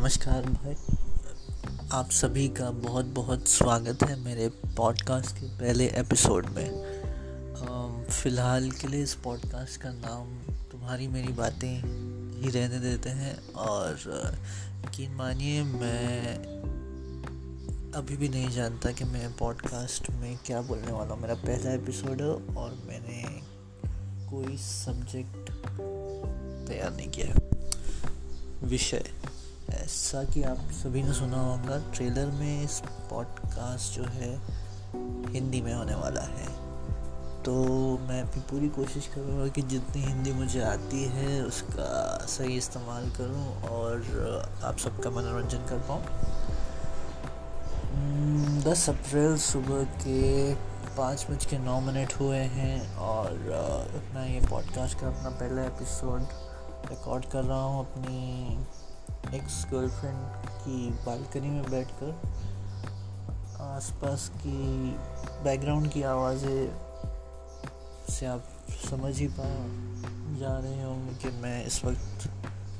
नमस्कार भाई। आप सभी का बहुत बहुत स्वागत है मेरे पॉडकास्ट के पहले एपिसोड में। फ़िलहाल के लिए इस पॉडकास्ट का नाम तुम्हारी मेरी बातें ही रहने देते हैं और यकीन मानिए मैं अभी भी नहीं जानता कि मैं पॉडकास्ट में क्या बोलने वाला हूँ। मेरा पहला एपिसोड है और मैंने कोई सब्जेक्ट तैयार नहीं किया है। विषय। ऐसा कि आप सभी ने सुना होगा, ट्रेलर में इस पॉडकास्ट जो है, हिंदी में होने वाला है। तो मैं अपनी पूरी कोशिश करूँगा कि जितनी हिंदी मुझे आती है, उसका सही इस्तेमाल करूँ और आप सबका मनोरंजन कर पाऊँ। दस अप्रैल सुबह के पाँच बज के नौ मिनट हुए हैं और मैं ये पॉडकास्ट का अपना पहला एपिसोड रिकॉर्ड कर रहा हूँ अपनी एक्स गर्लफ्रेंड की बालकनी में बैठकर आसपास की बैकग्राउंड की आवाज़ें से आप समझ ही पा, जा रहे होंगे कि मैं इस वक्त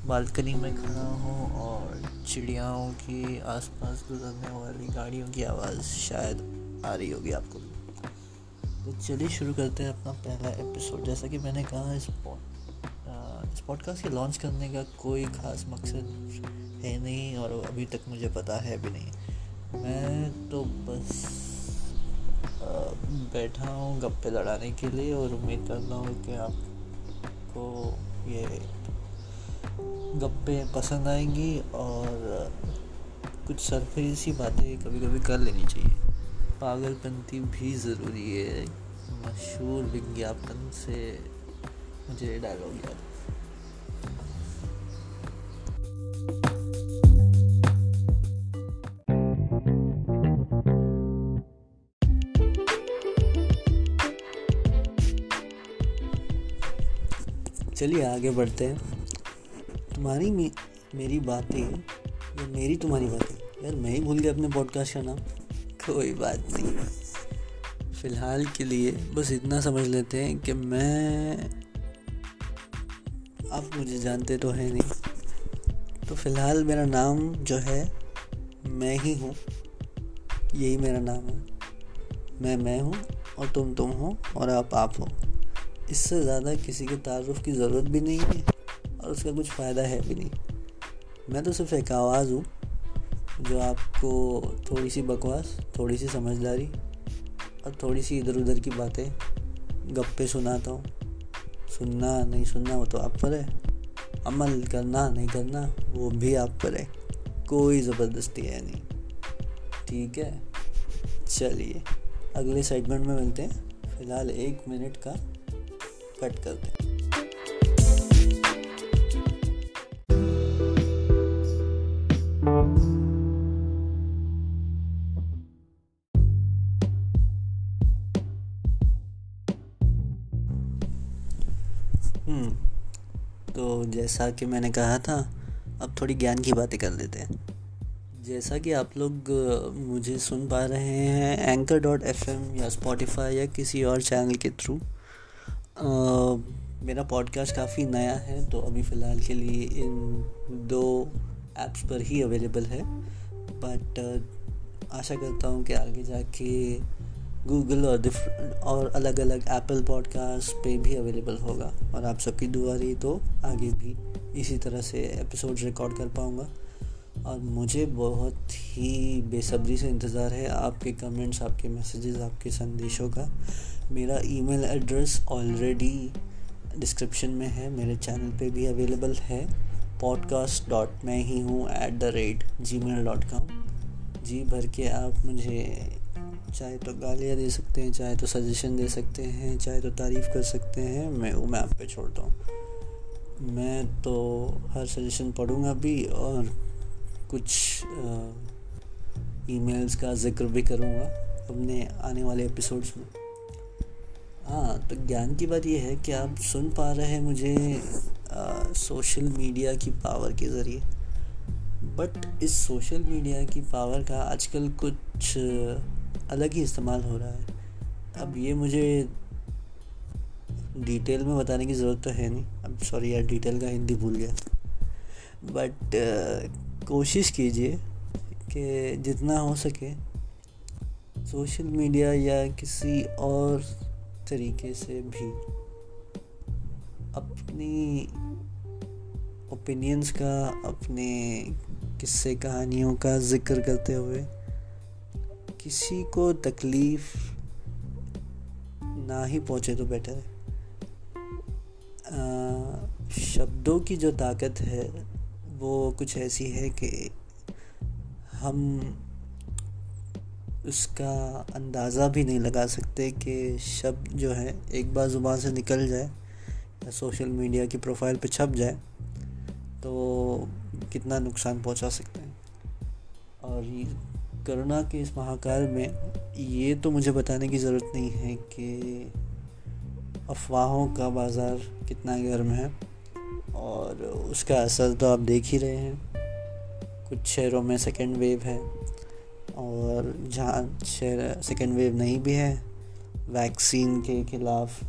बालकनी में खड़ा हूँ और चिड़ियाओं की आसपास गुजरने वाली गाड़ियों की आवाज़ शायद आ रही होगी आपको। तो चलिए शुरू करते हैं अपना पहला एपिसोड जैसा कि मैंने कहा, इस इस पॉडकास्ट के लॉन्च करने का कोई ख़ास मकसद है नहीं और अभी तक मुझे पता है भी नहीं। मैं तो बस बैठा हूँ गप्पे लड़ाने के लिए और उम्मीद करता हूँ कि आपको ये गप्पे पसंद आएँगी और कुछ सरफरी सी बातें कभी कभी कर लेनी चाहिए। पागलपंती भी ज़रूरी है। मशहूर विज्ञापन से मुझे डायलॉग याद चलिए आगे बढ़ते हैं। तुम्हारी मे, मेरी बातें या मेरी तुम्हारी बातें। यार मैं ही भूल गया अपने पॉडकास्ट का नाम। कोई बात नहीं। फ़िलहाल के लिए बस इतना समझ लेते हैं कि मैं आप मुझे जानते तो है नहीं। तो फ़िलहाल मेरा नाम जो है मैं ही हूँ। यही मेरा नाम है। मैं मैं हूँ और तुम तुम हो और आप आप हो। इससे ज़्यादा किसी के तारुफ की ज़रूरत भी नहीं है और उसका कुछ फ़ायदा है भी नहीं। मैं तो सिर्फ़ एक आवाज़ हूँ, जो आपको थोड़ी सी बकवास थोड़ी सी समझदारी और थोड़ी सी इधर उधर की बातें, गप्पे सुनाता हूँ। सुनना नहीं सुनना वो तो आप पर है। अमल करना नहीं करना वो भी आप पर है। कोई ज़बरदस्ती है नहीं। ठीक है? चलिए, अगले सेगमेंट में मिलते हैं। फ़िलहाल एक मिनट का कट कर दें तो जैसा कि मैंने कहा था, अब थोड़ी ज्ञान की बातें कर लेते हैं। जैसा कि आप लोग मुझे सुन पा रहे हैं एंकर डॉट एफएम या स्पॉटिफाई या किसी और चैनल के थ्रू मेरा पॉडकास्ट काफ़ी नया है तो अभी फ़िलहाल के लिए इन दो ऐप्स पर ही अवेलेबल है। बट आशा करता हूँ कि आगे जाके गूगल और डिफरेंट और अलग अलग एप्पल पॉडकास्ट पे भी अवेलेबल होगा। और आप सबकी दुआ रही तो आगे भी इसी तरह से एपिसोड रिकॉर्ड कर पाऊँगा। और मुझे बहुत ही बेसब्री से इंतज़ार है आपके कमेंट्स आपके मैसेजेस आपके संदेशों का। मेरा ईमेल एड्रेस ऑलरेडी डिस्क्रिप्शन में है, मेरे चैनल पे भी अवेलेबल है। पॉडकास्ट डॉट मैं ही हूँ at the rate Gmail dot com जी, भर के आप मुझे चाहे तो गालियाँ दे सकते हैं, चाहे तो सजेशन दे सकते हैं, चाहे तो तारीफ़ कर सकते हैं, मैं वो मैं आप पे छोड़ता हूँ। मैं तो हर सजेशन पढ़ूँगा भी और कुछ ईमेल्स का ज़िक्र भी करूँगा अपने आने वाले एपिसोड्स में। हाँ तो ज्ञान की बात यह है कि आप सुन पा रहे हैं मुझे आ, सोशल मीडिया की पावर के ज़रिए। बट इस सोशल मीडिया की पावर का आजकल कुछ अलग ही इस्तेमाल हो रहा है। अब ये मुझे डिटेल में बताने की ज़रूरत तो है नहीं। अब सॉरी यार डिटेल का हिंदी भूल गया। बट कोशिश कीजिए कि जितना हो सके सोशल मीडिया या किसी और तरीके से भी अपनी ओपिनियंस का, अपने किस्से कहानियों का ज़िक्र करते हुए किसी को तकलीफ़ ना ही पहुँचे तो बेटर है। शब्दों की जो ताकत है, वो कुछ ऐसी है कि हम उसका अंदाज़ा भी नहीं लगा सकते कि शब्द जो है, एक बार ज़ुबान से निकल जाए या सोशल मीडिया की प्रोफ़ाइल पे छप जाए तो कितना नुकसान पहुँचा सकते हैं। और कोरोना के इस महाकाल में ये तो मुझे बताने की ज़रूरत नहीं है कि अफवाहों का बाज़ार कितना गर्म है और उसका असर तो आप देख ही रहे हैं। कुछ शहरों में सेकेंड वेव है। और जहाँ सेकेंड वेव नहीं भी है वैक्सीन के खिलाफ़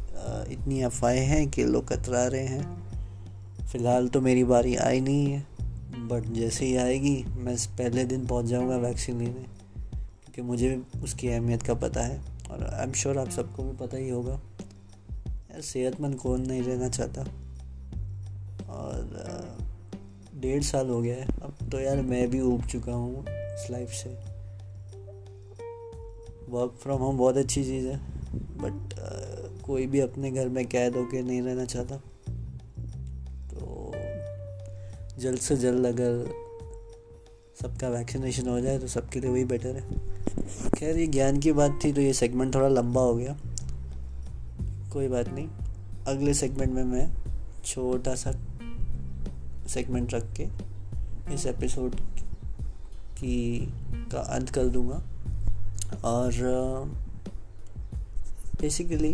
इतनी अफवाहें हैं कि लोग कतरा रहे हैं। फ़िलहाल तो मेरी बारी आई नहीं है बट जैसे ही आएगी, मैं पहले दिन पहुँच जाऊँगा वैक्सीन लेने, क्योंकि मुझे भी उसकी अहमियत का पता है और आई एम श्योर आप सबको भी पता ही होगा। यार, सेहतमंद कौन नहीं रहना चाहता? और डेढ़ साल हो गया है, अब तो यार मैं भी उग चुका हूँ इस लाइफ से। वर्क फ्रॉम होम बहुत अच्छी चीज़ है बट uh, कोई भी अपने घर में कैद होके नहीं रहना चाहता। तो जल्द से जल्द अगर सबका वैक्सीनेशन हो जाए तो सबके लिए वही बेटर है। खैर ये ज्ञान की बात थी तो ये सेगमेंट थोड़ा लंबा हो गया। कोई बात नहीं अगले सेगमेंट में मैं छोटा सा सेगमेंट रख के इस एपिसोड की का अंत कर दूँगा। और बेसिकली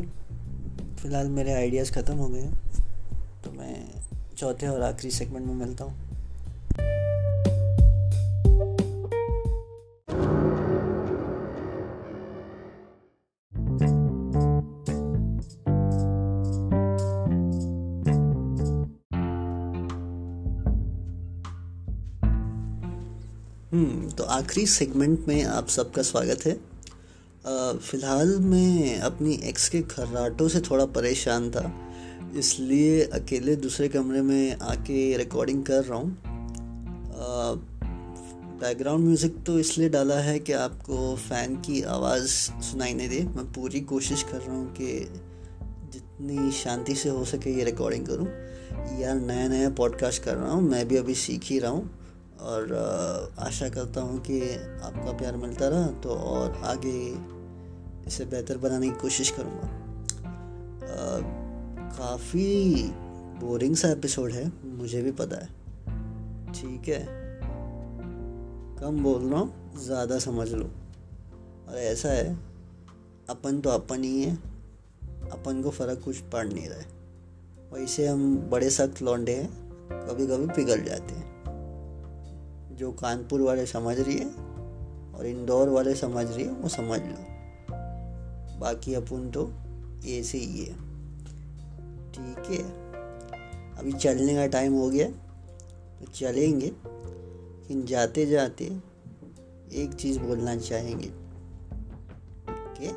फ़िलहाल मेरे आइडियाज़ ख़त्म हो गए हैं तो मैं चौथे और आखिरी सेगमेंट में मिलता हूँ। तो आखिरी सेगमेंट में आप सबका स्वागत है। फ़िलहाल मैं अपनी एक्स के खर्राटों से थोड़ा परेशान था, इसलिए अकेले दूसरे कमरे में आके रिकॉर्डिंग कर रहा हूँ। बैकग्राउंड म्यूज़िक तो इसलिए डाला है कि आपको फ़ैन की आवाज़ सुनाई नहीं दे। मैं पूरी कोशिश कर रहा हूँ कि जितनी शांति से हो सके ये रिकॉर्डिंग करूँ। यार नया नया पॉडकास्ट कर रहा हूँ, मैं भी अभी सीख ही रहा हूँ। और आशा करता हूँ कि आपका प्यार मिलता रहा तो और आगे इसे बेहतर बनाने की कोशिश करूँगा। काफ़ी बोरिंग सा एपिसोड है, मुझे भी पता है। ठीक है। कम बोल रहा हूँ, ज़्यादा समझ लो। और ऐसा है, अपन तो अपन ही है। अपन को फ़र्क कुछ पड़ नहीं रहा है। वैसे हम बड़े सख्त लौंडे हैं कभी कभी पिघल जाते हैं। जो कानपुर वाले समझ रही है और इंदौर वाले समझ रही है, वो समझ लो। बाकी अपन तो ऐसे ही है। ठीक है। अभी चलने का टाइम हो गया। तो चलेंगे, लेकिन जाते जाते एक चीज़ बोलना चाहेंगे। कि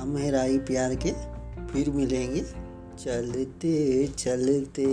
हम है राई प्यार के, फिर मिलेंगे। चलते चलते।